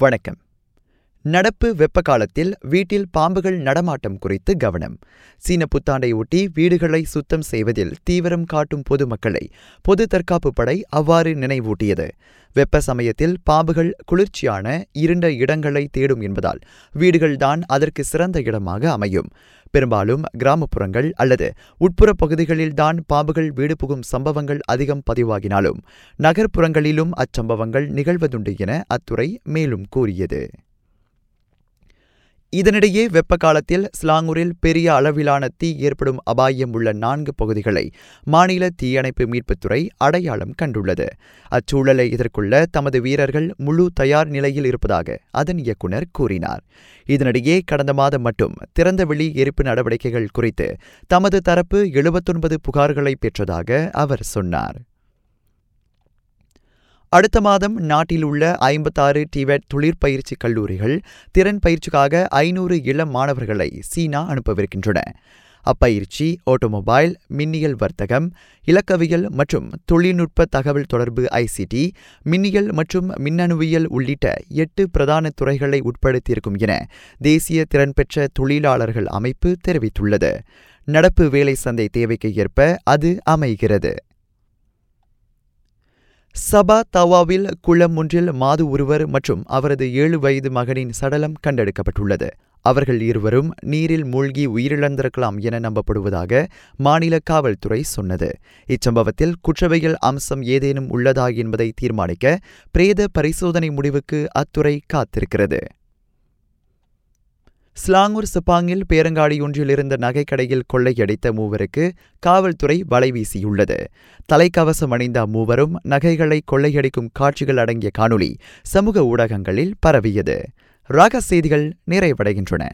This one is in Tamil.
வணக்கம். நடப்பு வெப்ப காலத்தில் வீட்டில் பாம்புகள் நடமாட்டம் குறித்து கவனம். சீன புத்தாண்டை ஒட்டி வீடுகளை சுத்தம் செய்வதில் தீவிரம் காட்டும் பொதுமக்களை பொது தற்காப்பு படை அவ்வாறு நினைவூட்டியது. வெப்ப சமயத்தில் பாம்புகள் குளிர்ச்சியான இருண்ட இடங்களை தேடும் என்பதால் வீடுகள்தான் அதற்கு சிறந்த இடமாக அமையும். பெரும்பாலும் கிராமப்புறங்கள் அல்லது உட்புற பகுதிகளில்தான் பாம்புகள் வீடு புகும் சம்பவங்கள் அதிகம் பதிவாகினாலும் நகர்ப்புறங்களிலும் அச்சம்பவங்கள் நிகழ்வதுண்டு என அத்துறை மேலும் கூறியது. இதனிடையே வெப்ப காலத்தில் ஸ்லாங்கூரில் பெரிய அளவிலான தீ ஏற்படும் அபாயம் உள்ள நான்கு பகுதிகளை மாநில தீயணைப்பு மீட்புத்துறை அடையாளம் கண்டுள்ளது. அச்சூழலை எதிர்கொள்ள தமது வீரர்கள் முழு தயார் நிலையில் இருப்பதாக அதன் இயக்குநர் கூறினார். இதனிடையே கடந்த மாதம் மட்டும் திறந்தவெளி எரிப்பு நடவடிக்கைகள் குறித்து தமது தரப்பு எழுபத்தொன்பது புகார்களை பெற்றதாக அவர் சொன்னார். அடுத்த மாதம் நாட்டில் உள்ள ஐம்பத்தாறு டிவெட் தொழிற்பயிற்சி கல்லூரிகள் திறன் பயிற்சிக்காக ஐநூறு இளம் மாணவர்களை சீனா அனுப்பவிருக்கின்றன. அப்பயிற்சி ஆட்டோமொபைல் மின்னியல் வர்த்தகம் இலக்கவியல் மற்றும் தொழில்நுட்ப தகவல் தொடர்பு ஐசிடி மின்னியல் மற்றும் மின்னணுவியல் உள்ளிட்ட எட்டு பிரதான துறைகளை உட்படுத்தியிருக்கும் என தேசிய திறன்பெற்ற தொழிலாளர்கள் அமைப்பு தெரிவித்துள்ளது. நடப்பு வேலை சந்தை தேவைக்கு ஏற்ப அது அமைகிறது. சபா தவாவில் குளம் ஒன்றில் மாது ஒருவர் மற்றும் அவரது ஏழு வயது மகனின் சடலம் கண்டெடுக்கப்பட்டுள்ளது. அவர்கள் இருவரும் நீரில் மூழ்கி உயிரிழந்திருக்கலாம் என நம்பப்படுவதாக மாநில காவல்துறை சொன்னது. இச்சம்பவத்தில் குற்றவியல் அம்சம் ஏதேனும் உள்ளதா என்பதை தீர்மானிக்க பிரேத பரிசோதனை முடிவுக்கு அத்துறை காத்திருக்கிறது. ஸ்லாங்கூர் சிப்பாங்கில் பேரங்காடியொன்றில் இருந்த நகைக்கடையில் கொள்ளையடித்த மூவருக்கு காவல்துறை வலை வீசியுள்ளது. தலைக்கவசம் அணிந்த மூவரும் நகைகளை கொள்ளையடிக்கும் காட்சிகள் அடங்கிய காணொளி சமூக ஊடகங்களில் பரவியது. ராக செய்திகள் நிறைவடைகின்றன.